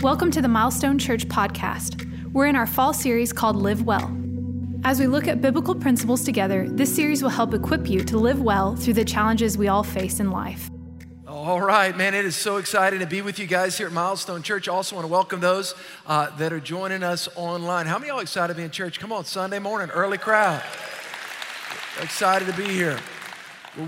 Welcome to the Milestone Church podcast. We're in our fall series called Live Well. As we look at biblical principles together, this series will help equip you to live well through the challenges we all face in life. All right, man, it is so exciting to be with you guys here at Milestone Church. Also, want to welcome those uh, that are joining us online. How many of y'all excited to be in church? Come on, Sunday morning, early crowd. Excited to be here.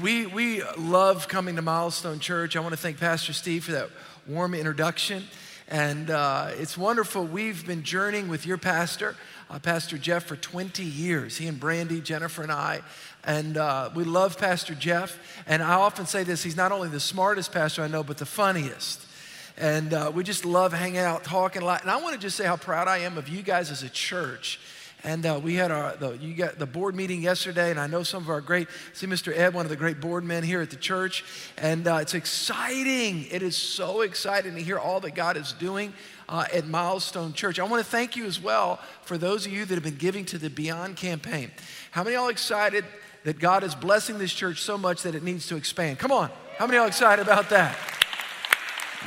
We, we love coming to Milestone Church. I want to thank Pastor Steve for that warm introduction. And uh, it's wonderful. We've been journeying with your pastor, uh, Pastor Jeff, for 20 years. He and Brandy, Jennifer, and I. And uh, we love Pastor Jeff. And I often say this he's not only the smartest pastor I know, but the funniest. And uh, we just love hanging out, talking a lot. And I want to just say how proud I am of you guys as a church and uh, we had our the, you got the board meeting yesterday, and I know some of our great see Mr. Ed, one of the great board men here at the church, and uh, it's exciting. It is so exciting to hear all that God is doing. Uh, at Milestone Church. I want to thank you as well for those of you that have been giving to the Beyond campaign. How many y'all excited that God is blessing this church so much that it needs to expand? Come on. How many y'all excited about that?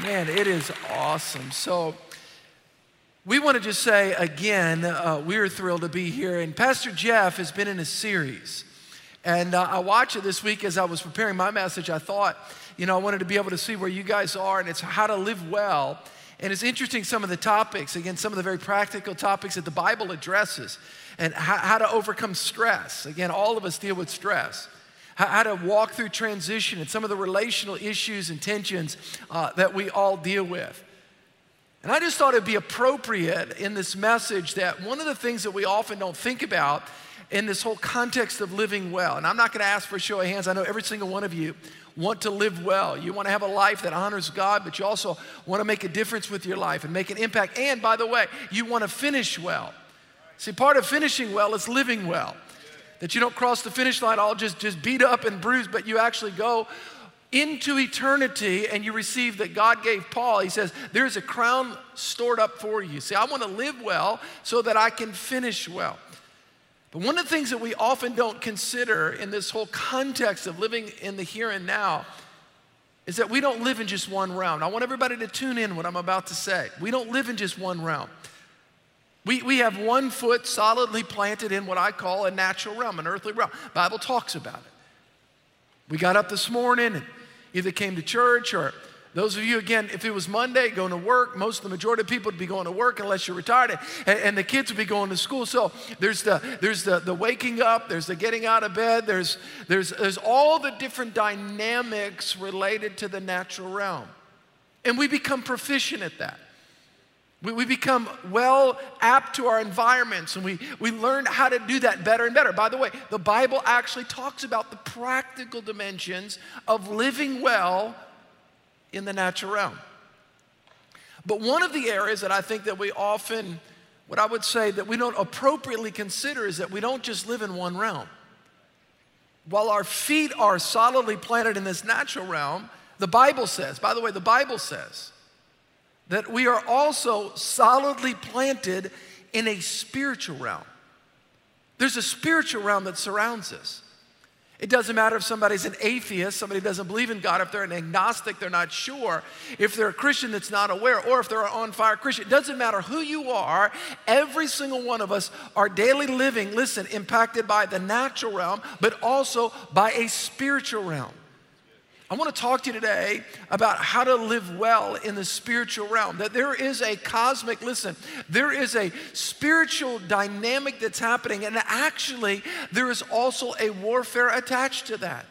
Man, it is awesome. So, we want to just say again, uh, we're thrilled to be here. And Pastor Jeff has been in a series. And uh, I watched it this week as I was preparing my message. I thought, you know, I wanted to be able to see where you guys are, and it's how to live well. And it's interesting some of the topics, again, some of the very practical topics that the Bible addresses, and how, how to overcome stress. Again, all of us deal with stress. How, how to walk through transition and some of the relational issues and tensions uh, that we all deal with. And I just thought it'd be appropriate in this message that one of the things that we often don't think about in this whole context of living well, and I'm not gonna ask for a show of hands, I know every single one of you want to live well. You wanna have a life that honors God, but you also wanna make a difference with your life and make an impact. And by the way, you wanna finish well. See, part of finishing well is living well. That you don't cross the finish line all just, just beat up and bruised, but you actually go into eternity and you receive that God gave Paul, he says, There's a crown stored up for you. See, I want to live well so that I can finish well. But one of the things that we often don't consider in this whole context of living in the here and now is that we don't live in just one realm. I want everybody to tune in what I'm about to say. We don't live in just one realm. We, we have one foot solidly planted in what I call a natural realm, an earthly realm. Bible talks about it. We got up this morning and either came to church or those of you, again, if it was Monday, going to work, most the majority of people would be going to work unless you're retired, and, and, the kids would be going to school. So there's the there's the, the waking up, there's the getting out of bed, there's there's there's all the different dynamics related to the natural realm. And we become proficient at that. We, we become well apt to our environments and we, we learn how to do that better and better. By the way, the Bible actually talks about the practical dimensions of living well in the natural realm. But one of the areas that I think that we often, what I would say that we don't appropriately consider is that we don't just live in one realm. While our feet are solidly planted in this natural realm, the Bible says, by the way, the Bible says, that we are also solidly planted in a spiritual realm. There's a spiritual realm that surrounds us. It doesn't matter if somebody's an atheist, somebody doesn't believe in God, if they're an agnostic, they're not sure, if they're a Christian that's not aware, or if they're an on fire Christian. It doesn't matter who you are, every single one of us are daily living, listen, impacted by the natural realm, but also by a spiritual realm. I want to talk to you today about how to live well in the spiritual realm. That there is a cosmic, listen, there is a spiritual dynamic that's happening, and actually, there is also a warfare attached to that.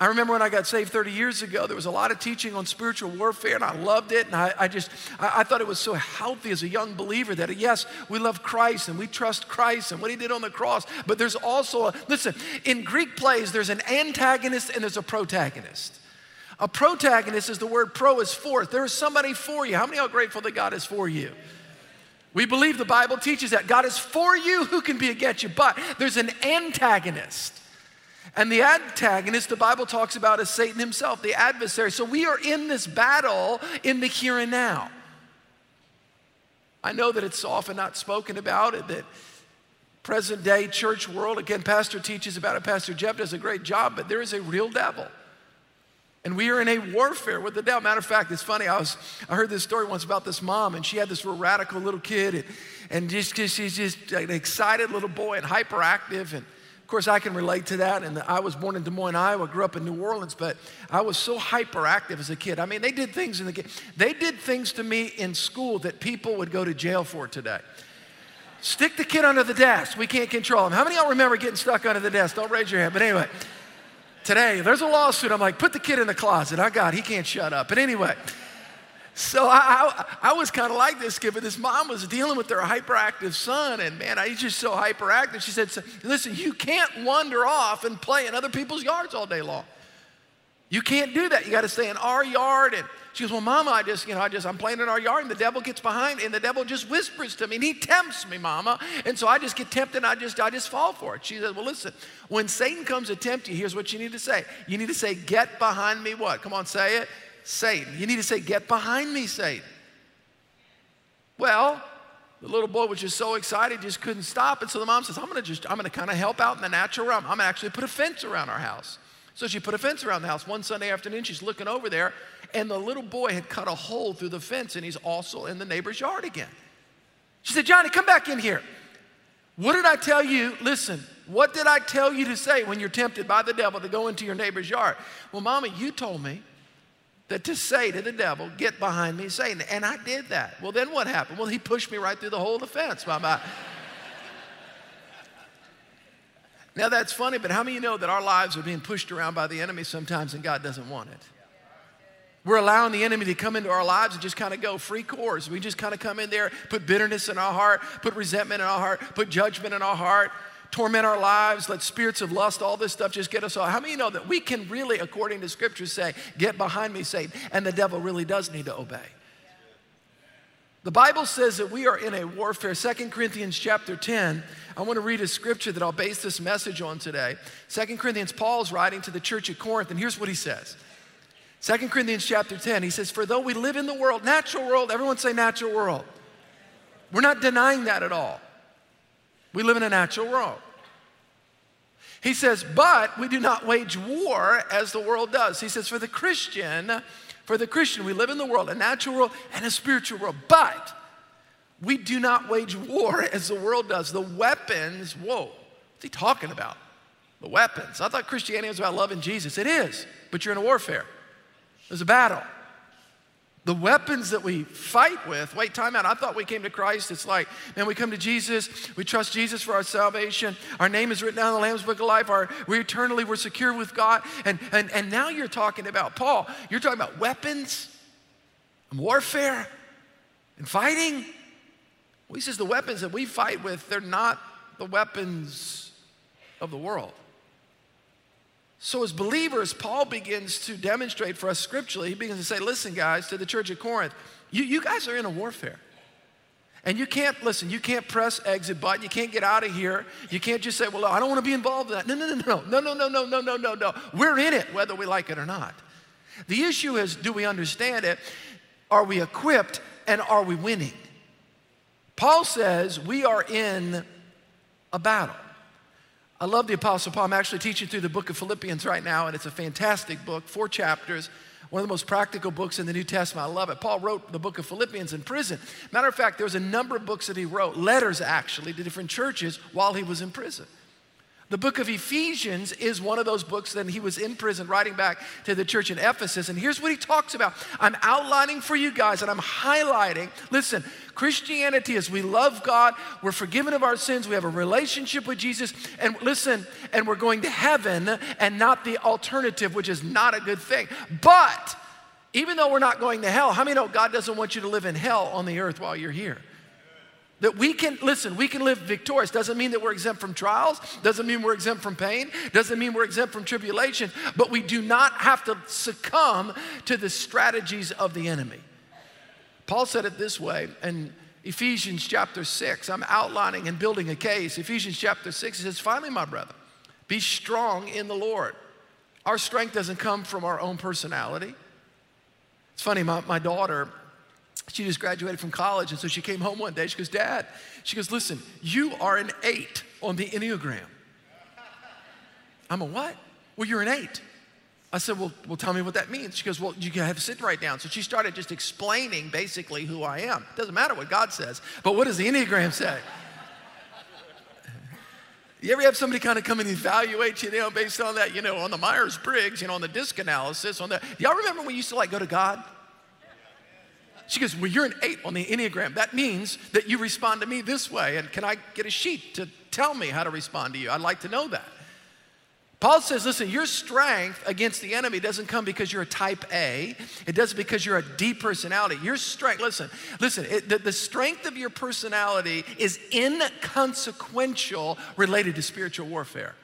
I remember when I got saved 30 years ago, there was a lot of teaching on spiritual warfare, and I loved it. And I, I just, I, I, thought it was so healthy as a young believer that, yes, we love Christ and we trust Christ and what he did on the cross. But there's also, a, listen, in Greek plays, there's an antagonist and there's a protagonist. A protagonist is the word pro is forth. There is somebody for you. How many are grateful that God is for you? We believe the Bible teaches that God is for you. Who can be against you? But there's an antagonist. And the antagonist, the Bible talks about as Satan himself, the adversary. So we are in this battle in the here and now. I know that it's often not spoken about, that present day church world, again, Pastor teaches about it, Pastor Jeff does a great job, but there is a real devil. And we are in a warfare with the devil. Matter of fact, it's funny. I was I heard this story once about this mom, and she had this real radical little kid, and, and just, just she's just an excited little boy and hyperactive. And of course, I can relate to that. And I was born in Des Moines, Iowa, grew up in New Orleans, but I was so hyperactive as a kid. I mean, they did things in the they did things to me in school that people would go to jail for today. Stick the kid under the desk. We can't control him. How many of y'all remember getting stuck under the desk? Don't raise your hand. But anyway today. There's a lawsuit. I'm like, put the kid in the closet. I got, he can't shut up. But anyway, so I, I, I was kind of like this but this mom was dealing with their hyperactive son, and man, he's just so hyperactive. She said, listen, you can't wander off and play in other people's yards all day long. You can't do that. You got to stay in our yard. And she goes, Well, Mama, I just, you know, I just, I'm playing in our yard, and the devil gets behind, and the devil just whispers to me, and he tempts me, Mama. And so I just get tempted, and I just, I just fall for it. She says, Well, listen, when Satan comes to tempt you, here's what you need to say. You need to say, Get behind me, what? Come on, say it. Satan. You need to say, Get behind me, Satan. Well, the little boy was just so excited, just couldn't stop. And so the mom says, I'm gonna just, I'm gonna kind of help out in the natural realm. I'm gonna actually put a fence around our house. So she put a fence around the house. One Sunday afternoon, she's looking over there, and the little boy had cut a hole through the fence, and he's also in the neighbor's yard again. She said, Johnny, come back in here. What did I tell you? Listen, what did I tell you to say when you're tempted by the devil to go into your neighbor's yard? Well, Mommy, you told me that to say to the devil, get behind me, Satan. And I did that. Well, then what happened? Well, he pushed me right through the hole of the fence, Mama. Now that's funny, but how many you know that our lives are being pushed around by the enemy sometimes and God doesn't want it? We're allowing the enemy to come into our lives and just kind of go free course. We just kind of come in there, put bitterness in our heart, put resentment in our heart, put judgment in our heart, torment our lives, let spirits of lust, all this stuff just get us all. How many know that we can really, according to scripture, say, Get behind me, Satan, and the devil really does need to obey? The Bible says that we are in a warfare. Second Corinthians chapter 10 I want to read a scripture that I'll base this message on today. Second Corinthians, Paul's writing to the church at Corinth, and here's what he says. Second Corinthians chapter 10, he says, For though we live in the world, natural world, everyone say natural world. We're not denying that at all. We live in a natural world. He says, but we do not wage war as the world does. He says, for the Christian, for the Christian, we live in the world, a natural world and a spiritual world. But we do not wage war as the world does. The weapons, whoa, what's he talking about? The weapons. I thought Christianity was about loving Jesus. It is, but you're in a warfare. There's a battle. The weapons that we fight with, wait, time out. I thought we came to Christ. It's like, man, we come to Jesus, we trust Jesus for our salvation. Our name is written down in the Lamb's Book of Life. Our, we eternally, we're secure with God. And, and, and now you're talking about, Paul, you're talking about weapons and warfare and fighting. Well, he says the weapons that we fight with, they're not the weapons of the world. So, as believers, Paul begins to demonstrate for us scripturally, he begins to say, listen, guys, to the church of Corinth, you, you guys are in a warfare. And you can't, listen, you can't press exit button. You can't get out of here. You can't just say, well, I don't want to be involved in that. No, no, no, no, no, no, no, no, no, no, no. We're in it, whether we like it or not. The issue is, do we understand it? Are we equipped? And are we winning? Paul says we are in a battle. I love the Apostle Paul. I'm actually teaching through the book of Philippians right now, and it's a fantastic book, four chapters, one of the most practical books in the New Testament. I love it. Paul wrote the book of Philippians in prison. Matter of fact, there was a number of books that he wrote, letters actually, to different churches while he was in prison. The book of Ephesians is one of those books that he was in prison writing back to the church in Ephesus. And here's what he talks about I'm outlining for you guys and I'm highlighting. Listen, Christianity is we love God, we're forgiven of our sins, we have a relationship with Jesus, and listen, and we're going to heaven and not the alternative, which is not a good thing. But even though we're not going to hell, how many know God doesn't want you to live in hell on the earth while you're here? That we can, listen, we can live victorious. Doesn't mean that we're exempt from trials, doesn't mean we're exempt from pain, doesn't mean we're exempt from tribulation, but we do not have to succumb to the strategies of the enemy. Paul said it this way in Ephesians chapter 6. I'm outlining and building a case. Ephesians chapter 6 he says, Finally, my brother, be strong in the Lord. Our strength doesn't come from our own personality. It's funny, my, my daughter, she just graduated from college, and so she came home one day. She goes, Dad, she goes, listen, you are an eight on the Enneagram. I'm a what? Well, you're an eight. I said, well, well, tell me what that means. She goes, well, you have to sit right down. So she started just explaining basically who I am. Doesn't matter what God says, but what does the Enneagram say? You ever have somebody kind of come and evaluate you, you know, based on that, you know, on the Myers Briggs, you know, on the DISC analysis, on that? Y'all remember when we used to like go to God? She goes, Well, you're an eight on the Enneagram. That means that you respond to me this way. And can I get a sheet to tell me how to respond to you? I'd like to know that. Paul says, listen, your strength against the enemy doesn't come because you're a type A. It doesn't because you're a D personality. Your strength, listen, listen, it, the, the strength of your personality is inconsequential related to spiritual warfare.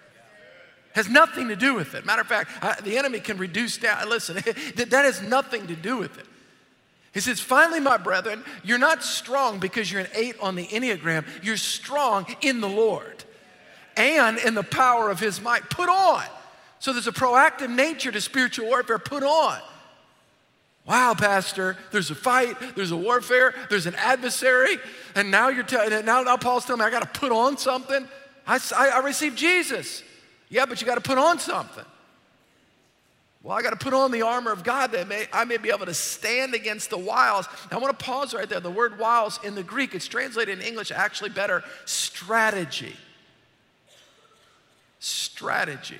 Has nothing to do with it. Matter of fact, uh, the enemy can reduce down, listen, that, that has nothing to do with it. He says, finally, my brethren, you're not strong because you're an eight on the Enneagram. You're strong in the Lord and in the power of his might. Put on. So there's a proactive nature to spiritual warfare. Put on. Wow, Pastor, there's a fight, there's a warfare, there's an adversary, and now you're telling, now, now Paul's telling me I got to put on something. I, I, I received Jesus. Yeah, but you got to put on something. Well, I got to put on the armor of God that may, I may be able to stand against the wiles. I want to pause right there. The word wiles in the Greek, it's translated in English actually better strategy strategy.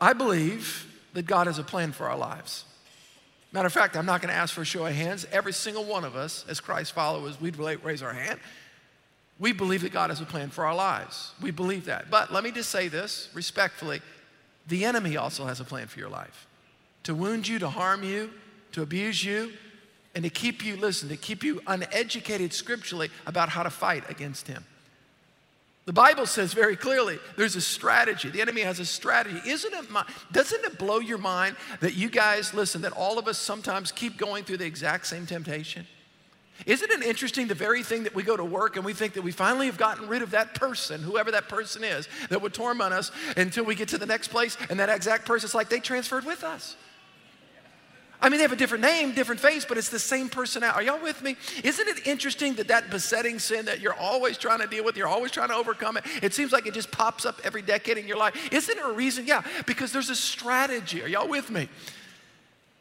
I believe that God has a plan for our lives. Matter of fact, I'm not going to ask for a show of hands. Every single one of us, as Christ followers, we'd raise our hand. We believe that God has a plan for our lives. We believe that. But let me just say this respectfully the enemy also has a plan for your life to wound you, to harm you, to abuse you, and to keep you, listen, to keep you uneducated scripturally about how to fight against him. The Bible says very clearly there's a strategy. The enemy has a strategy. Isn't it, doesn't it blow your mind that you guys, listen, that all of us sometimes keep going through the exact same temptation? Isn't it interesting the very thing that we go to work and we think that we finally have gotten rid of that person, whoever that person is, that would torment us until we get to the next place and that exact person's like they transferred with us? I mean, they have a different name, different face, but it's the same personality. Are y'all with me? Isn't it interesting that that besetting sin that you're always trying to deal with, you're always trying to overcome it, it seems like it just pops up every decade in your life? Isn't there a reason? Yeah, because there's a strategy. Are y'all with me?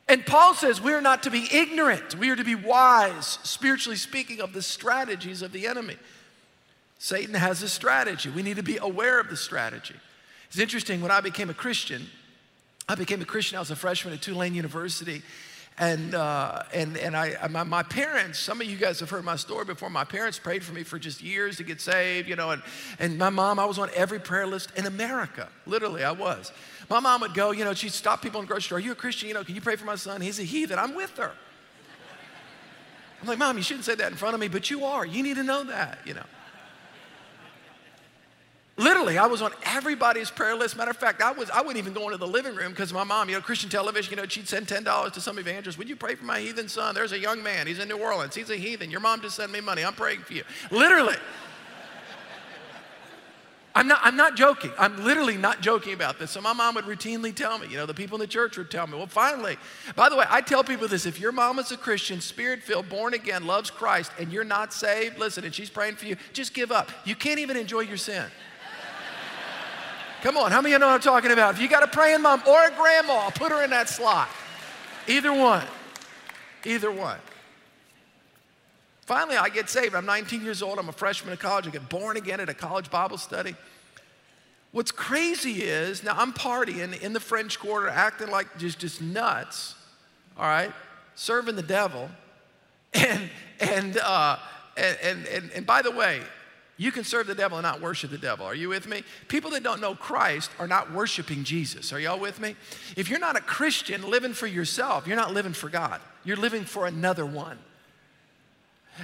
And Paul says we're not to be ignorant, we are to be wise, spiritually speaking, of the strategies of the enemy. Satan has a strategy. We need to be aware of the strategy. It's interesting, when I became a Christian, I became a Christian. I was a freshman at Tulane University. And, uh, and, and I, my, my, parents, some of you guys have heard my story before. My parents prayed for me for just years to get saved, you know. And, and my mom, I was on every prayer list in America. Literally, I was. My mom would go, you know, she'd stop people in the grocery store. Are you a Christian? You know, can you pray for my son? He's a heathen. I'm with her. I'm like, Mom, you shouldn't say that in front of me, but you are. You need to know that, you know. Literally, I was on everybody's prayer list. Matter of fact, I, was, I wouldn't even go into the living room because my mom, you know, Christian television, you know, she'd send $10 to some evangelist. Would you pray for my heathen son? There's a young man. He's in New Orleans. He's a heathen. Your mom just sent me money. I'm praying for you. Literally. I'm not, I'm not joking. I'm literally not joking about this. So my mom would routinely tell me, you know, the people in the church would tell me, well, finally, by the way, I tell people this if your mom is a Christian, spirit filled, born again, loves Christ, and you're not saved, listen, and she's praying for you, just give up. You can't even enjoy your sin. Come on, how many of you know what I'm talking about? If you got a praying mom or a grandma, put her in that slot. Either one. Either one. Finally, I get saved. I'm 19 years old. I'm a freshman in college. I get born again at a college Bible study. What's crazy is now I'm partying in the French Quarter, acting like just, just nuts, all right, serving the devil. And, and, uh, and, and, and by the way, you can serve the devil and not worship the devil. Are you with me? People that don't know Christ are not worshiping Jesus. Are y'all with me? If you're not a Christian living for yourself, you're not living for God. You're living for another one.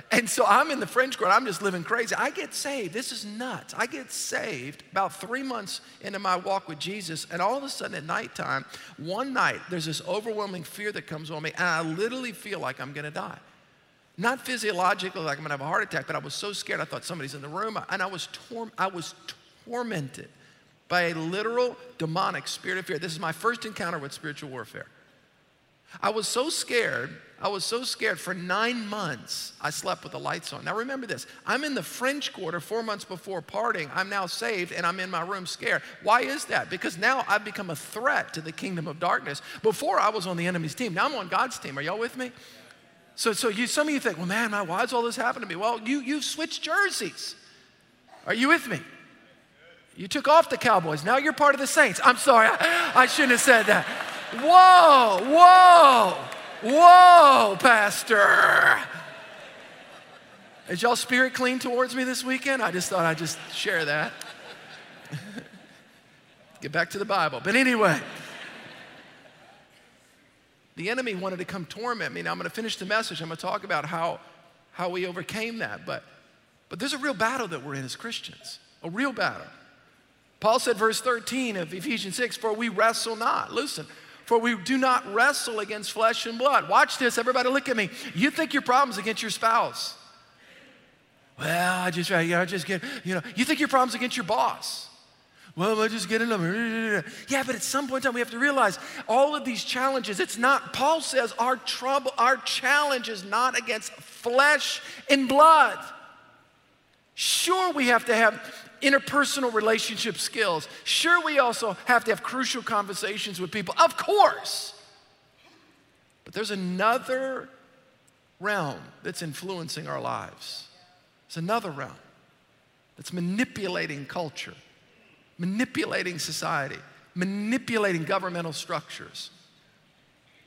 And so I'm in the French Quarter, I'm just living crazy. I get saved. This is nuts. I get saved about three months into my walk with Jesus, and all of a sudden at nighttime, one night, there's this overwhelming fear that comes on me, and I literally feel like I'm gonna die. Not physiologically, like I'm gonna have a heart attack, but I was so scared I thought somebody's in the room. And I was, tor- I was tormented by a literal demonic spirit of fear. This is my first encounter with spiritual warfare. I was so scared. I was so scared for nine months, I slept with the lights on. Now remember this I'm in the French Quarter four months before parting. I'm now saved and I'm in my room scared. Why is that? Because now I've become a threat to the kingdom of darkness. Before I was on the enemy's team, now I'm on God's team. Are y'all with me? So, so you, some of you think, well, man, why does all this happen to me? Well, you, you've switched jerseys. Are you with me? You took off the Cowboys. Now you're part of the Saints. I'm sorry, I, I shouldn't have said that. Whoa, whoa, whoa, Pastor. Is y'all spirit clean towards me this weekend? I just thought I'd just share that. Get back to the Bible. But anyway, the enemy wanted to come torment me. Now I'm going to finish the message. I'm going to talk about how, how we overcame that. But, but there's a real battle that we're in as Christians, a real battle. Paul said, verse 13 of Ephesians 6, for we wrestle not. Listen, for we do not wrestle against flesh and blood. Watch this, everybody look at me. You think your problem's against your spouse. Well, I just, I just get, you know, you think your problem's against your boss. Well, I just get them. Yeah, but at some point in time, we have to realize all of these challenges, it's not, Paul says our trouble, our challenge is not against flesh and blood. Sure, we have to have interpersonal relationship skills. Sure, we also have to have crucial conversations with people, of course. But there's another realm that's influencing our lives. It's another realm that's manipulating culture, manipulating society, manipulating governmental structures.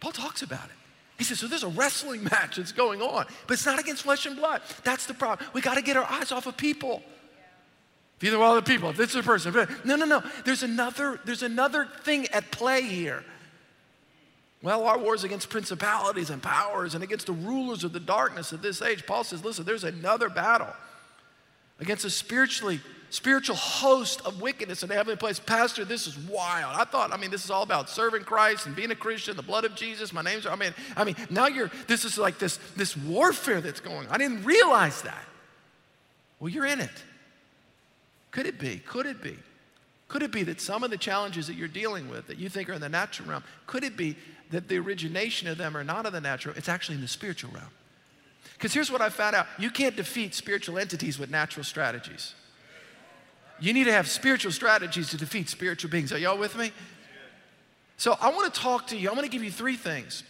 Paul talks about it. He says, so there's a wrestling match that's going on, but it's not against flesh and blood. That's the problem. We got to get our eyes off of people. These are all the people. This is a person. No, no, no. There's another, there's another thing at play here. Well, our war is against principalities and powers and against the rulers of the darkness of this age. Paul says, listen, there's another battle against a spiritually spiritual host of wickedness in the heavenly place. Pastor, this is wild. I thought, I mean, this is all about serving Christ and being a Christian, the blood of Jesus. My name's, I mean, I mean, now you're, this is like this, this warfare that's going on. I didn't realize that. Well, you're in it. Could it be? Could it be? Could it be that some of the challenges that you're dealing with that you think are in the natural realm, could it be that the origination of them are not in the natural, it's actually in the spiritual realm? Because here's what I found out you can't defeat spiritual entities with natural strategies. You need to have spiritual strategies to defeat spiritual beings. Are y'all with me? So I want to talk to you. I'm going to give you three things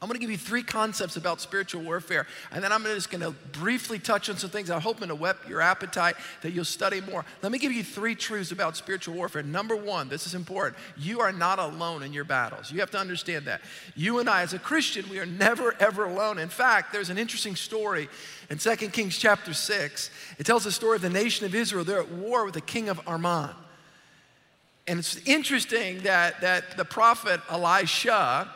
I'm going to give you three concepts about spiritual warfare, and then I'm just going to briefly touch on some things. I'm hoping to whet your appetite that you'll study more. Let me give you three truths about spiritual warfare. Number one, this is important. You are not alone in your battles. You have to understand that. You and I, as a Christian, we are never, ever alone. In fact, there's an interesting story in 2 Kings chapter 6. It tells the story of the nation of Israel. They're at war with the king of Aram. And it's interesting that, that the prophet Elisha,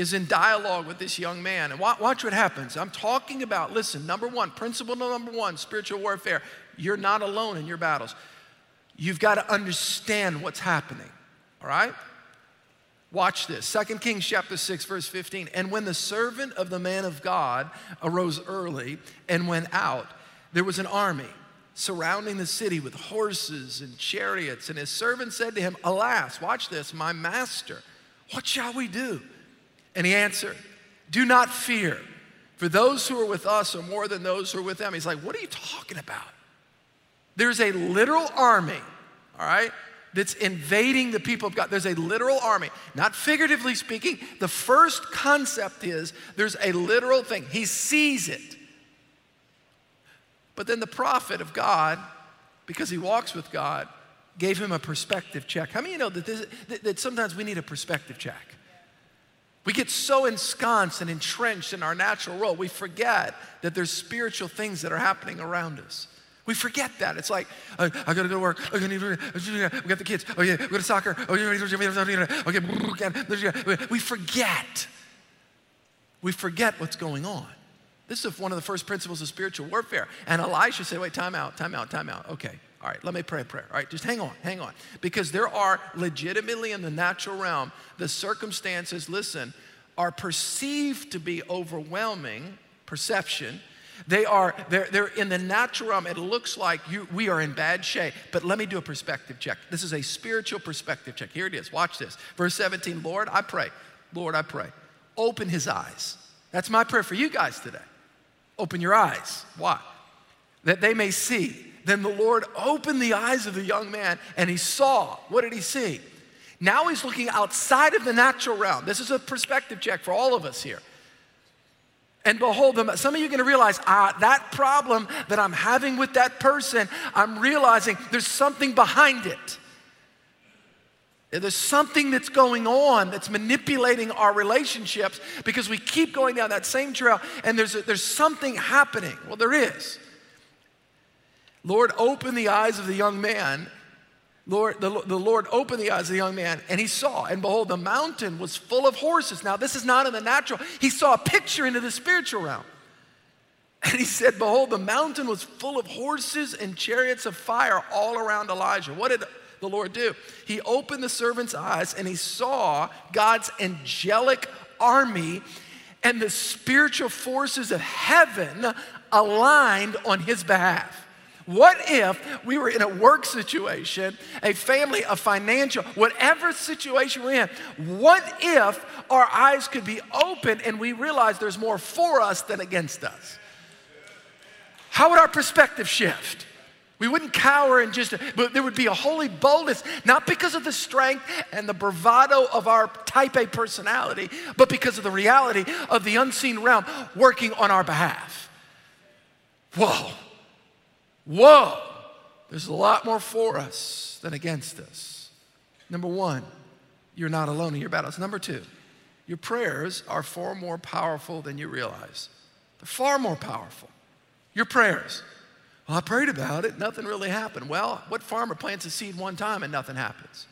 is in dialogue with this young man. And watch what happens. I'm talking about, listen, number one, principle number one, spiritual warfare. You're not alone in your battles. You've got to understand what's happening, all right? Watch this. 2 Kings chapter 6, verse 15. And when the servant of the man of God arose early and went out, there was an army surrounding the city with horses and chariots. And his servant said to him, Alas, watch this, my master, what shall we do? And he answered, Do not fear, for those who are with us are more than those who are with them. He's like, What are you talking about? There's a literal army, all right, that's invading the people of God. There's a literal army, not figuratively speaking. The first concept is there's a literal thing. He sees it. But then the prophet of God, because he walks with God, gave him a perspective check. How many of you know that, this, that, that sometimes we need a perspective check? We get so ensconced and entrenched in our natural role, we forget that there's spiritual things that are happening around us. We forget that. It's like, I, I gotta go to work. We got the kids. Oh yeah, we oh, go to soccer. Oh okay. We forget. We forget what's going on. This is one of the first principles of spiritual warfare. And Elisha said, wait, time out, time out, time out. Okay, all right, let me pray a prayer. All right, just hang on, hang on. Because there are legitimately in the natural realm, the circumstances, listen, are perceived to be overwhelming perception. They are, they're, they're in the natural realm. It looks like you, we are in bad shape. But let me do a perspective check. This is a spiritual perspective check. Here it is. Watch this. Verse 17 Lord, I pray. Lord, I pray open his eyes. That's my prayer for you guys today. Open your eyes. Why? That they may see. Then the Lord opened the eyes of the young man and he saw. What did he see? Now he's looking outside of the natural realm. This is a perspective check for all of us here. And behold, some of you are going to realize ah, that problem that I'm having with that person, I'm realizing there's something behind it. There's something that's going on that's manipulating our relationships because we keep going down that same trail and there's, a, there's something happening. Well, there is. Lord, open the eyes of the young man Lord, the, the Lord opened the eyes of the young man and he saw, and behold, the mountain was full of horses. Now, this is not in the natural. He saw a picture into the spiritual realm. And he said, Behold, the mountain was full of horses and chariots of fire all around Elijah. What did the Lord do? He opened the servant's eyes and he saw God's angelic army and the spiritual forces of heaven aligned on his behalf. What if we were in a work situation, a family, a financial, whatever situation we're in? What if our eyes could be open and we realize there's more for us than against us? How would our perspective shift? We wouldn't cower and just, but there would be a holy boldness, not because of the strength and the bravado of our type A personality, but because of the reality of the unseen realm working on our behalf. Whoa. Whoa, there's a lot more for us than against us. Number one, you're not alone in your battles. Number two, your prayers are far more powerful than you realize. They're far more powerful. Your prayers. Well, I prayed about it, nothing really happened. Well, what farmer plants a seed one time and nothing happens?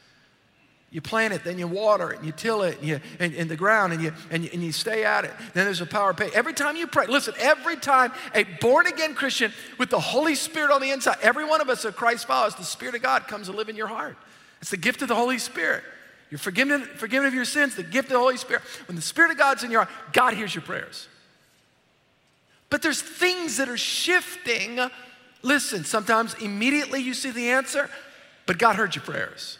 You plant it, then you water it, and you till it, and you in, in the ground, and you, and you and you stay at it. Then there's a power of pay. Every time you pray, listen, every time a born again Christian with the Holy Spirit on the inside, every one of us are Christ followers, the Spirit of God comes to live in your heart. It's the gift of the Holy Spirit. You're forgiven, forgiven of your sins, the gift of the Holy Spirit. When the Spirit of God's in your heart, God hears your prayers. But there's things that are shifting. Listen, sometimes immediately you see the answer, but God heard your prayers.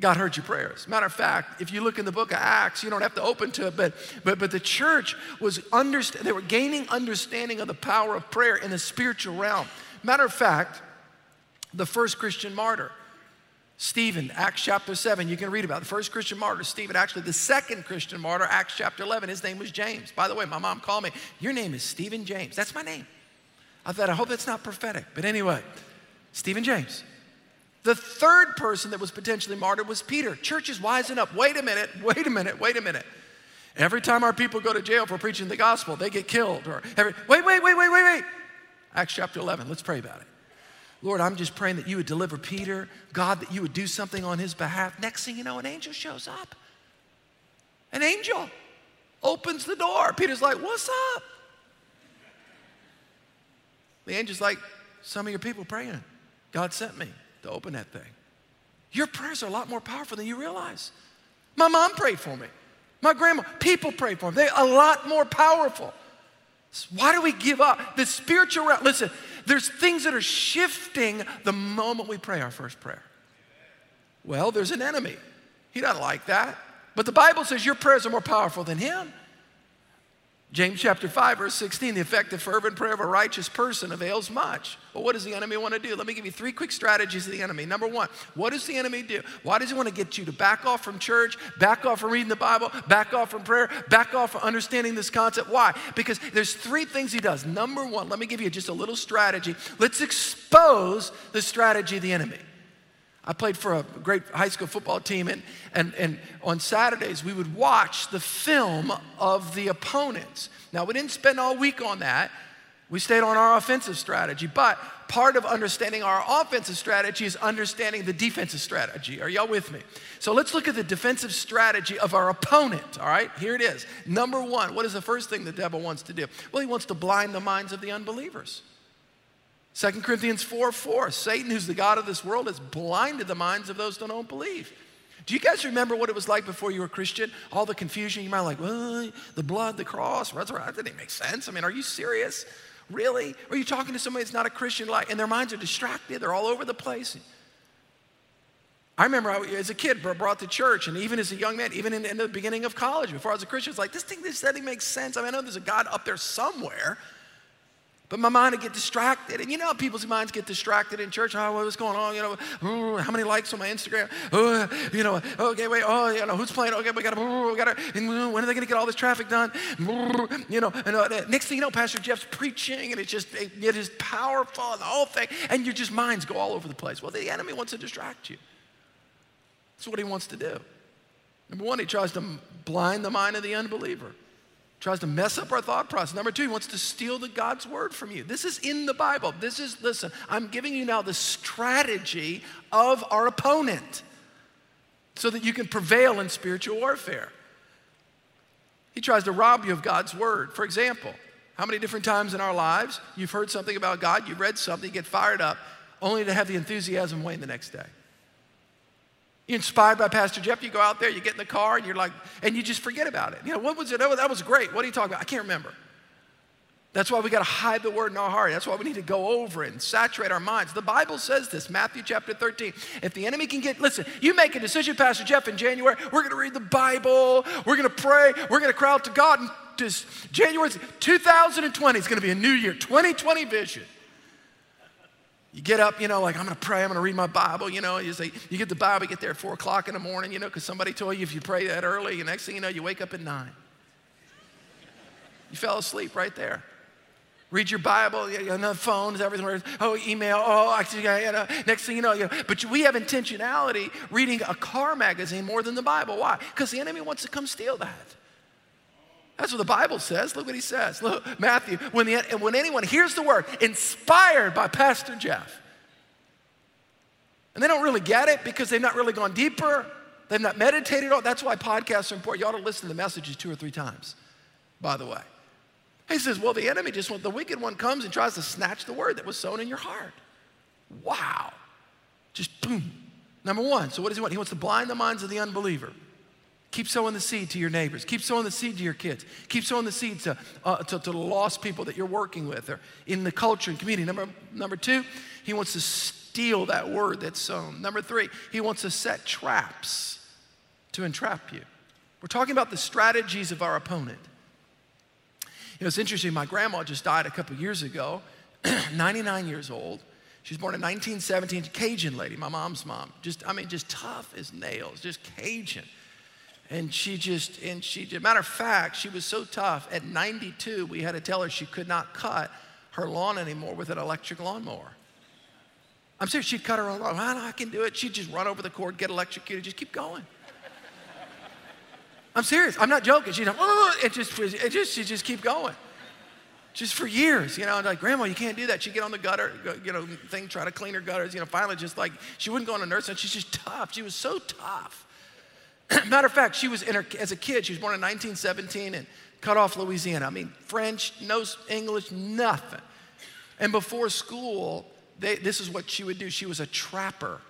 God heard your prayers. Matter of fact, if you look in the book of Acts, you don't have to open to it, but, but, but the church was understand, they were gaining understanding of the power of prayer in the spiritual realm. Matter of fact, the first Christian martyr, Stephen, Acts chapter 7, you can read about it. the first Christian martyr, Stephen. Actually, the second Christian martyr, Acts chapter 11, his name was James. By the way, my mom called me, Your name is Stephen James. That's my name. I thought, I hope that's not prophetic. But anyway, Stephen James. The third person that was potentially martyred was Peter. Church is wising up. Wait a minute, wait a minute, wait a minute. Every time our people go to jail for preaching the gospel, they get killed. Or every, wait, wait, wait, wait, wait, wait. Acts chapter 11, let's pray about it. Lord, I'm just praying that you would deliver Peter, God, that you would do something on his behalf. Next thing you know, an angel shows up. An angel opens the door. Peter's like, What's up? The angel's like, Some of your people praying. God sent me to open that thing. Your prayers are a lot more powerful than you realize. My mom prayed for me. My grandma, people prayed for me. They're a lot more powerful. Why do we give up? The spiritual realm, listen, there's things that are shifting the moment we pray our first prayer. Well, there's an enemy. He doesn't like that. But the Bible says your prayers are more powerful than him. James chapter 5, verse 16, the effective, fervent prayer of a righteous person avails much. Well, what does the enemy want to do? Let me give you three quick strategies of the enemy. Number one, what does the enemy do? Why does he want to get you to back off from church, back off from reading the Bible, back off from prayer, back off from understanding this concept? Why? Because there's three things he does. Number one, let me give you just a little strategy. Let's expose the strategy of the enemy. I played for a great high school football team, and, and, and on Saturdays we would watch the film of the opponents. Now, we didn't spend all week on that. We stayed on our offensive strategy, but part of understanding our offensive strategy is understanding the defensive strategy. Are y'all with me? So let's look at the defensive strategy of our opponent, all right? Here it is. Number one, what is the first thing the devil wants to do? Well, he wants to blind the minds of the unbelievers. 2 Corinthians 4 4, Satan, who's the God of this world, has blinded the minds of those who don't believe. Do you guys remember what it was like before you were a Christian? All the confusion, you might like, well, the blood, the cross, resurrection, that didn't make sense. I mean, are you serious? Really? Are you talking to somebody that's not a Christian like, and their minds are distracted, they're all over the place? I remember I, as a kid brought to church, and even as a young man, even in, in, the beginning of college, before I was a Christian, it's like this thing, this thing makes sense. I mean, I know there's a God up there somewhere, but my mind would get distracted. And you know how people's minds get distracted in church? Oh, what's going on? You know, how many likes on my Instagram? You know, okay, wait, oh, you know, who's playing? Okay, we got to, we got to, when are they to get all this traffic done? You know, and uh, next thing you know, Pastor Jeff's preaching, and it's just, it is powerful, and the whole thing, and your just minds go all over the place. Well, the enemy wants to distract you. That's what he wants to do. Number one, he tries to blind the mind of the unbeliever tries to mess up our thought process. Number two, he wants to steal the God's word from you. This is in the Bible. This is, listen, I'm giving you now the strategy of our opponent so that you can prevail in spiritual warfare. He tries to rob you of God's word. For example, how many different times in our lives you've heard something about God, you've read something, you get fired up, only to have the enthusiasm wane the next day? You're inspired by Pastor Jeff. You go out there, you get in the car, and you're like, and you just forget about it. You know, what was it? Oh, that was great. What are you talking about? I can't remember. That's why we got to hide the word in our heart. That's why we need to go over it and saturate our minds. The Bible says this, Matthew chapter 13. If the enemy can get, listen, you make a decision, Pastor Jeff, in January, we're going to read the Bible, we're going to pray, we're going to cry out to God. And just January 2020 is going to be a new year, 2020 vision. You get up, you know, like, I'm gonna pray, I'm gonna read my Bible, you know. You say, you get the Bible, you get there at four o'clock in the morning, you know, because somebody told you if you pray that early, the next thing you know, you wake up at nine. You fell asleep right there. Read your Bible, you know, the phones, everything. Oh, email. Oh, actually, you know, next thing you know, you know. But we have intentionality reading a car magazine more than the Bible. Why? Because the enemy wants to come steal that. That's what the Bible says. Look what he says. Look, Matthew, when, the, when anyone hears the word inspired by Pastor Jeff, and they don't really get it because they've not really gone deeper, they've not meditated on That's why podcasts are important. You ought to listen to the messages two or three times, by the way. He says, Well, the enemy just, the wicked one comes and tries to snatch the word that was sown in your heart. Wow. Just boom. Number one. So, what does he want? He wants to blind the minds of the unbeliever. Keep sowing the seed to your neighbors. Keep sowing the seed to your kids. Keep sowing the seed to, uh, to, to, the lost people that you're working with or in the culture and community. Number, number two, he wants to steal that word that's sown. Number three, he wants to set traps to entrap you. We're talking about the strategies of our opponent. You know, it's interesting, my grandma just died a couple years ago, 99 years old. She was born in 1917, Cajun lady, my mom's mom. Just, I mean, just tough as nails, just Cajun. And she just, and she, matter of fact, she was so tough. At 92, we had to tell her she could not cut her lawn anymore with an electric lawnmower. I'm serious, she'd cut her own lawn. I I can do it. She'd just run over the cord, get electrocuted, just keep going. I'm serious. I'm not joking. Like, oh, it just, it just, she just keep going. Just for years, you know, like, Grandma, you can't do that. She'd get on the gutter, you know, thing, try to clean her gutters. You know, finally, just like, she wouldn't go on a nurse, she's just tough. She was so tough. Matter of fact, she was in her, as a kid, she was born in 1917 and Cut Off Louisiana. I mean, French, no English, nothing. And before school, they, this is what she would do. She was a trapper.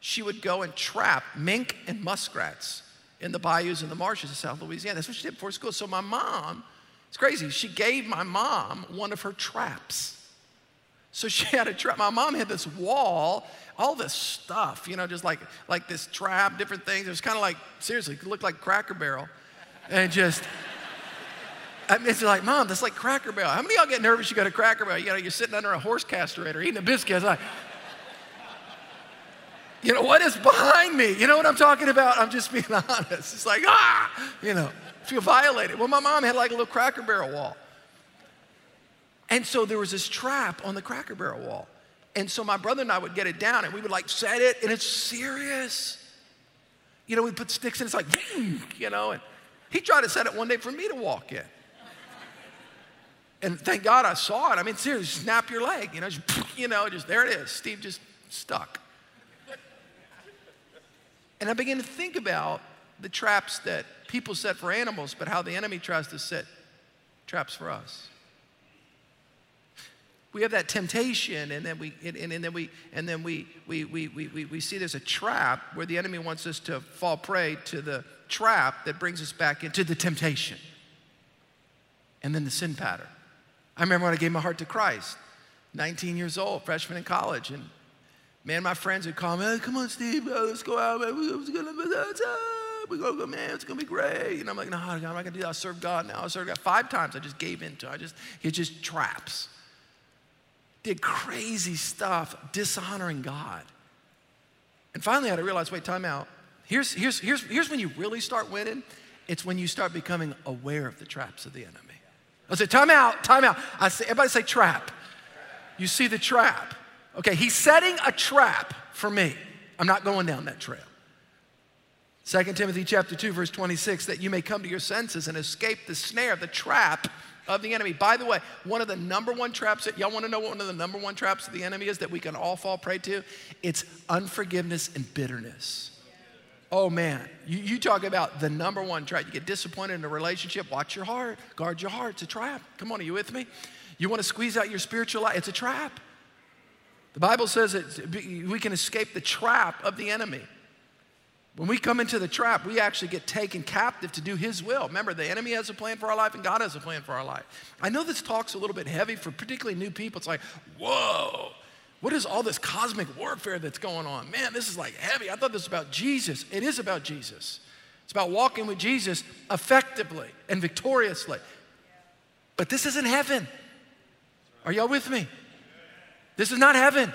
She would go and trap mink and muskrats in the bayous and the marshes of South Louisiana. That's what she did before school. So my mom, it's crazy, she gave my mom one of her traps. So she had a trap. My mom had this wall all this stuff, you know, just like, like this trap, different things. It was kind of like, seriously, it looked like Cracker Barrel. And just, I mean, it's like, Mom, that's like Cracker Barrel. How many of y'all get nervous you got a Cracker Barrel? You know, you're sitting under a horse castrator eating a biscuit. It's like, you know, what is behind me? You know what I'm talking about? I'm just being honest. It's like, ah, you know, feel violated. Well, my mom had like a little Cracker Barrel wall. And so there was this trap on the Cracker Barrel wall. And so my brother and I would get it down and we would like set it and it's serious. You know, we put sticks in, it's like, you know, and he tried to set it one day for me to walk in. And thank God I saw it. I mean, seriously, snap your leg, you know, just, you know, just there it is. Steve just stuck. And I began to think about the traps that people set for animals, but how the enemy tries to set traps for us we have that temptation and then we and, and then we and then we, we we, we we see there's a trap where the enemy wants us to fall prey to the trap that brings us back into the temptation and then the sin pattern i remember when i gave my heart to christ 19 years old freshman in college and Man, my friends would call me, come on, Steve, let's go out, man. We're gonna, we're go, man, it's gonna be great. And I'm like, no, I'm not gonna do that. I serve God now. I serve God. Five times I just gave in to. I just, he just traps. Did crazy stuff, dishonoring God. And finally I had to realize, wait, time out. Here's, here's, here's, here's when you really start winning. It's when you start becoming aware of the traps of the enemy. I say, time out, time out. I say, everybody say trap. You see the trap. Okay, he's setting a trap for me. I'm not going down that trail. 2 Timothy chapter 2, verse 26, that you may come to your senses and escape the snare, the trap of the enemy. By the way, one of the number one traps that y'all want to know what one of the number one traps of the enemy is that we can all fall prey to? It's unforgiveness and bitterness. Oh man, you, you talk about the number one trap. You get disappointed in a relationship, watch your heart, guard your heart. It's a trap. Come on, are you with me? You want to squeeze out your spiritual life, it's a trap. The Bible says that we can escape the trap of the enemy. When we come into the trap, we actually get taken captive to do His will. Remember, the enemy has a plan for our life and God has a plan for our life. I know this talk's a little bit heavy for particularly new people. It's like, whoa, what is all this cosmic warfare that's going on? Man, this is like heavy. I thought this was about Jesus. It is about Jesus. It's about walking with Jesus effectively and victoriously. But this isn't heaven. Are y'all with me? This is not heaven.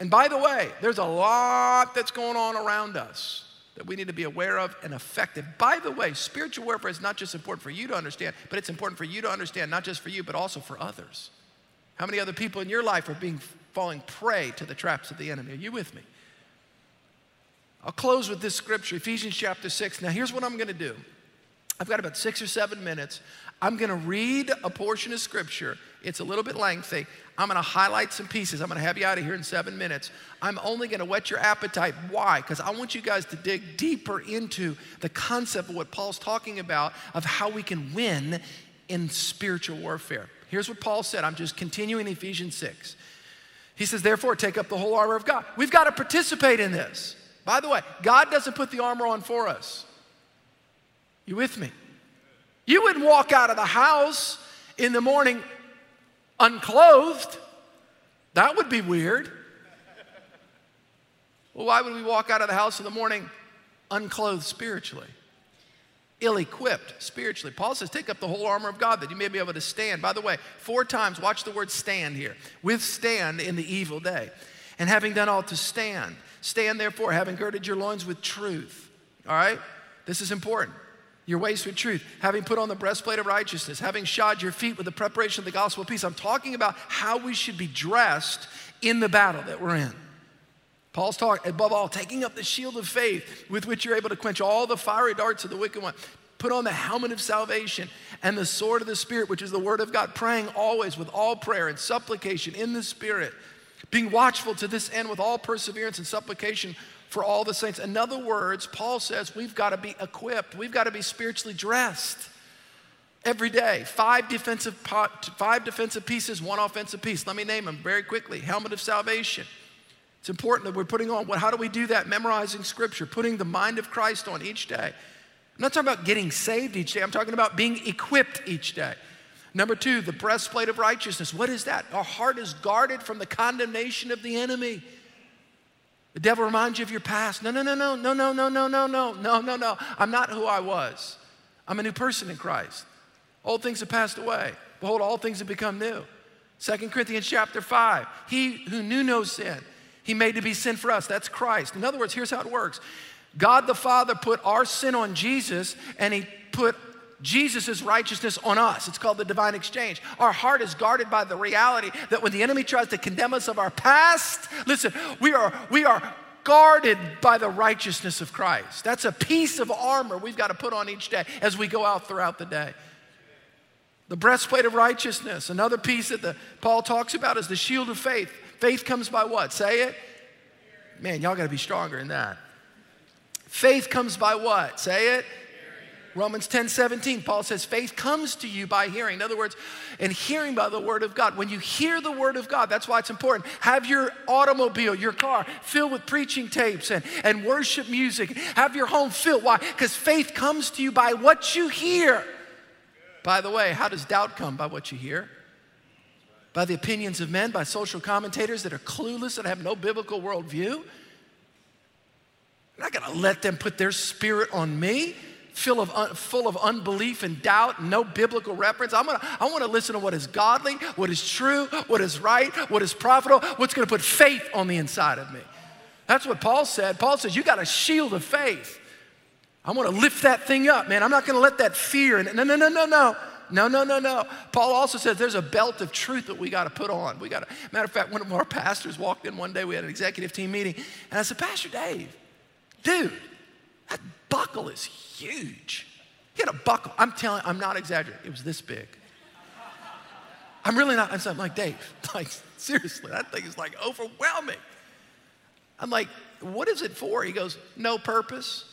And by the way, there's a lot that's going on around us that we need to be aware of and effective. By the way, spiritual warfare is not just important for you to understand, but it's important for you to understand, not just for you, but also for others. How many other people in your life are being falling prey to the traps of the enemy? Are you with me? I'll close with this scripture, Ephesians chapter 6. Now, here's what I'm going to do. I've got about six or seven minutes. I'm going to read a portion of scripture. It's a little bit lengthy. I'm going to highlight some pieces. I'm going to have you out of here in seven minutes. I'm only going to whet your appetite. Why? Because I want you guys to dig deeper into the concept of what Paul's talking about of how we can win in spiritual warfare. Here's what Paul said. I'm just continuing Ephesians 6. He says, Therefore, take up the whole armor of God. We've got to participate in this. By the way, God doesn't put the armor on for us. You with me? You wouldn't walk out of the house in the morning unclothed. That would be weird. Well, why would we walk out of the house in the morning unclothed spiritually? Ill equipped spiritually. Paul says, Take up the whole armor of God that you may be able to stand. By the way, four times, watch the word stand here. Withstand in the evil day. And having done all to stand, stand therefore, having girded your loins with truth. All right? This is important your waist with truth, having put on the breastplate of righteousness, having shod your feet with the preparation of the gospel of peace. I'm talking about how we should be dressed in the battle that we're in. Paul's talking, above all, taking up the shield of faith with which you're able to quench all the fiery darts of the wicked one. Put on the helmet of salvation and the sword of the Spirit, which is the word of God, praying always with all prayer and supplication in the Spirit, being watchful to this end with all perseverance and supplication for all the saints. In other words, Paul says we've got to be equipped, we've got to be spiritually dressed every day. Five defensive, five defensive pieces, one offensive piece. Let me name them very quickly helmet of salvation. It's important that we're putting on, how do we do that? Memorizing scripture, putting the mind of Christ on each day. I'm not talking about getting saved each day, I'm talking about being equipped each day. Number two, the breastplate of righteousness. What is that? Our heart is guarded from the condemnation of the enemy. The devil reminds you of your past. No, no, no, no, no, no, no, no, no, no, no, no, no. I'm not who I was. I'm a new person in Christ. Old things have passed away. Behold, all things have become new. 2 Corinthians chapter 5. He who knew no sin, he made to be sin for us. That's Christ. In other words, here's how it works God the Father put our sin on Jesus, and he put Jesus' righteousness on us. It's called the divine exchange. Our heart is guarded by the reality that when the enemy tries to condemn us of our past, listen, we are, we are guarded by the righteousness of Christ. That's a piece of armor we've got to put on each day as we go out throughout the day. The breastplate of righteousness, another piece that the, Paul talks about is the shield of faith. Faith comes by what? Say it. Man, y'all got to be stronger in that. Faith comes by what? Say it Romans 10 17, Paul says, faith comes to you by hearing. In other words, and hearing by the word of God. When you hear the word of God, that's why it's important. Have your automobile, your car filled with preaching tapes and, and worship music. Have your home filled. Why? Because faith comes to you by what you hear. By the way, how does doubt come? By what you hear. by the opinions of men, by social commentators that are clueless and have no biblical worldview. I'm not gonna let them put their spirit on me, full of, un, full of unbelief and doubt, no biblical reference. I'm gonna, I wanna listen to what is godly, what is true, what is right, what is profitable, what's gonna put faith on the inside of me. That's what Paul said. Paul says, You got a shield of faith. I wanna lift that thing up, man. I'm not gonna let that fear, no, no, no, no, no. No, no, no, no. Paul also says there's a belt of truth that we got to put on. We got to. Matter of fact, one of our pastors walked in one day. We had an executive team meeting, and I said, Pastor Dave, Dude, that buckle is huge. He had a buckle. I'm telling, I'm not exaggerating. It was this big. I'm really not. I'm like, Dave, like, seriously, that thing is like overwhelming. I'm like, what is it for? He goes, no purpose.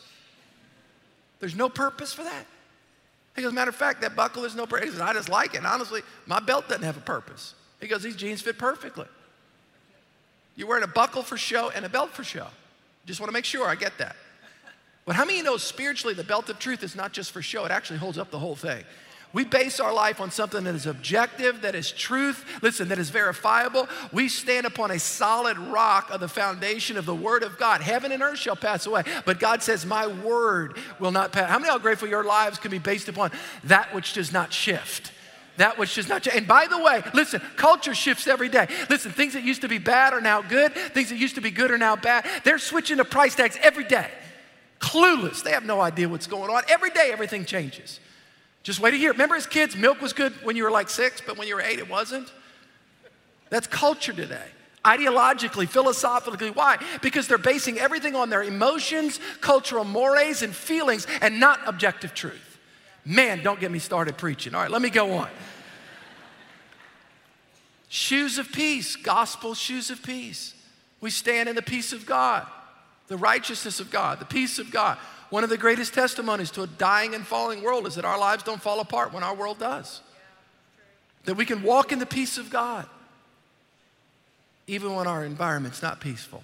There's no purpose for that. He goes, matter of fact, that buckle is no purpose. I just like it. And honestly, my belt doesn't have a purpose. He goes, these jeans fit perfectly. You're wearing a buckle for show and a belt for show. Just want to make sure I get that. But how many of you know spiritually the belt of truth is not just for show, it actually holds up the whole thing. We base our life on something that is objective, that is truth, listen, that is verifiable. We stand upon a solid rock of the foundation of the Word of God. Heaven and earth shall pass away, but God says, My Word will not pass. How many are grateful your lives can be based upon that which does not shift? That which does not change. And by the way, listen, culture shifts every day. Listen, things that used to be bad are now good. Things that used to be good are now bad. They're switching the price tags every day. Clueless. They have no idea what's going on. Every day, everything changes. Just wait a year. Remember as kids, milk was good when you were like six, but when you were eight, it wasn't? That's culture today. Ideologically, philosophically. Why? Because they're basing everything on their emotions, cultural mores, and feelings, and not objective truth. Man, don't get me started preaching. All right, let me go on. shoes of peace, gospel shoes of peace. We stand in the peace of God, the righteousness of God, the peace of God. One of the greatest testimonies to a dying and falling world is that our lives don't fall apart when our world does. That we can walk in the peace of God, even when our environment's not peaceful.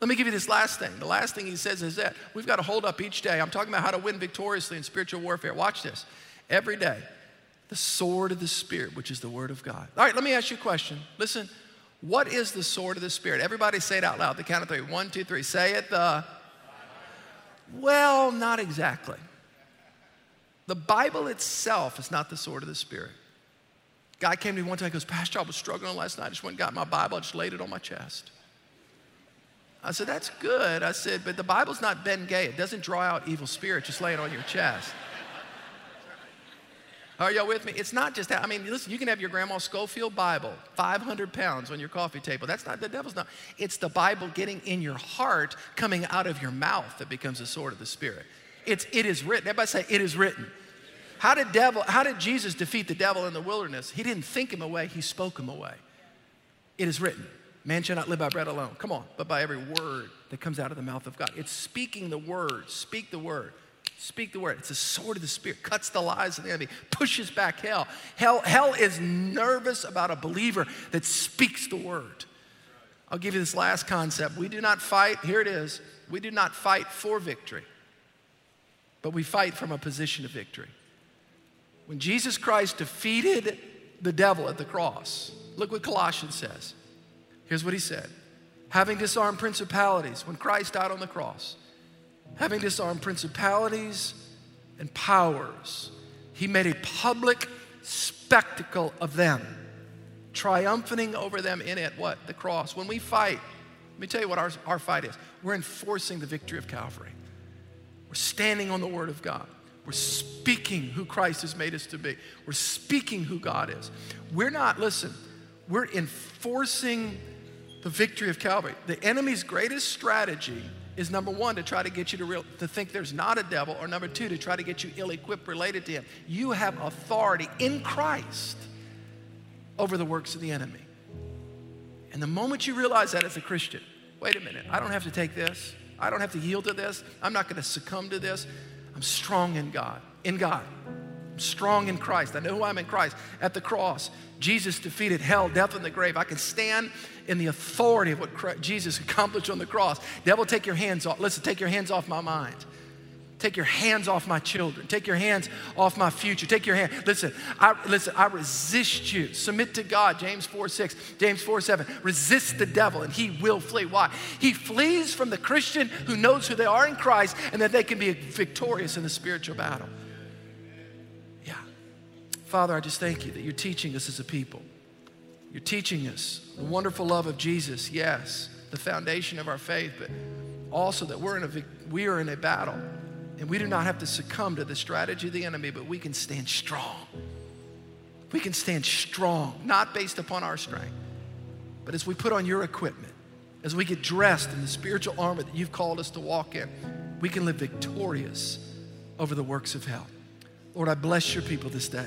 Let me give you this last thing. The last thing he says is that we've got to hold up each day. I'm talking about how to win victoriously in spiritual warfare. Watch this. Every day, the sword of the Spirit, which is the Word of God. All right, let me ask you a question. Listen, what is the sword of the Spirit? Everybody say it out loud. The count of three. One, two, three. Say it. The well, not exactly. The Bible itself is not the sword of the Spirit. Guy came to me one time. He goes, Pastor, I was struggling last night. I just went and got my Bible. I just laid it on my chest. I said, That's good. I said, But the Bible's not Ben Gay. It doesn't draw out evil spirit. just lay it on your chest. Are y'all with me? It's not just that. I mean, listen, you can have your grandma Scofield Bible, 500 pounds on your coffee table. That's not, the devil's not. It's the Bible getting in your heart, coming out of your mouth that becomes the sword of the Spirit. It's, it is written. Everybody say, it is written. How did, devil, how did Jesus defeat the devil in the wilderness? He didn't think him away, he spoke him away. It is written. Man shall not live by bread alone. Come on, but by every word that comes out of the mouth of God. It's speaking the word. Speak the word. Speak the word. It's a sword of the spirit, cuts the lies of the enemy, pushes back hell. Hell, hell is nervous about a believer that speaks the word. I'll give you this last concept. We do not fight, here it is. We do not fight for victory, but we fight from a position of victory. When Jesus Christ defeated the devil at the cross, look what Colossians says. Here's what he said Having disarmed principalities, when Christ died on the cross, having disarmed principalities and powers, he made a public spectacle of them, triumphing over them in it. What? The cross. When we fight, let me tell you what our, our fight is. We're enforcing the victory of Calvary. We're standing on the Word of God. We're speaking who Christ has made us to be. We're speaking who God is. We're not, listen, we're enforcing the victory of Calvary. The enemy's greatest strategy is number one, to try to get you to, real, to think there's not a devil, or number two, to try to get you ill equipped related to him. You have authority in Christ over the works of the enemy. And the moment you realize that as a Christian, wait a minute, I don't have to take this, I don't have to yield to this, I'm not going to succumb to this. I'm strong in God, in God. Strong in Christ. I know who I'm in Christ. At the cross, Jesus defeated hell, death, and the grave. I can stand in the authority of what Jesus accomplished on the cross. Devil, take your hands off. Listen, take your hands off my mind. Take your hands off my children. Take your hands off my future. Take your hand. Listen, I listen, I resist you. Submit to God. James 4 6, James 4 7. Resist the devil and he will flee. Why? He flees from the Christian who knows who they are in Christ and that they can be victorious in the spiritual battle. Father, I just thank you that you're teaching us as a people. You're teaching us the wonderful love of Jesus, yes, the foundation of our faith, but also that we're in a, we are in a battle and we do not have to succumb to the strategy of the enemy, but we can stand strong. We can stand strong, not based upon our strength, but as we put on your equipment, as we get dressed in the spiritual armor that you've called us to walk in, we can live victorious over the works of hell. Lord, I bless your people this day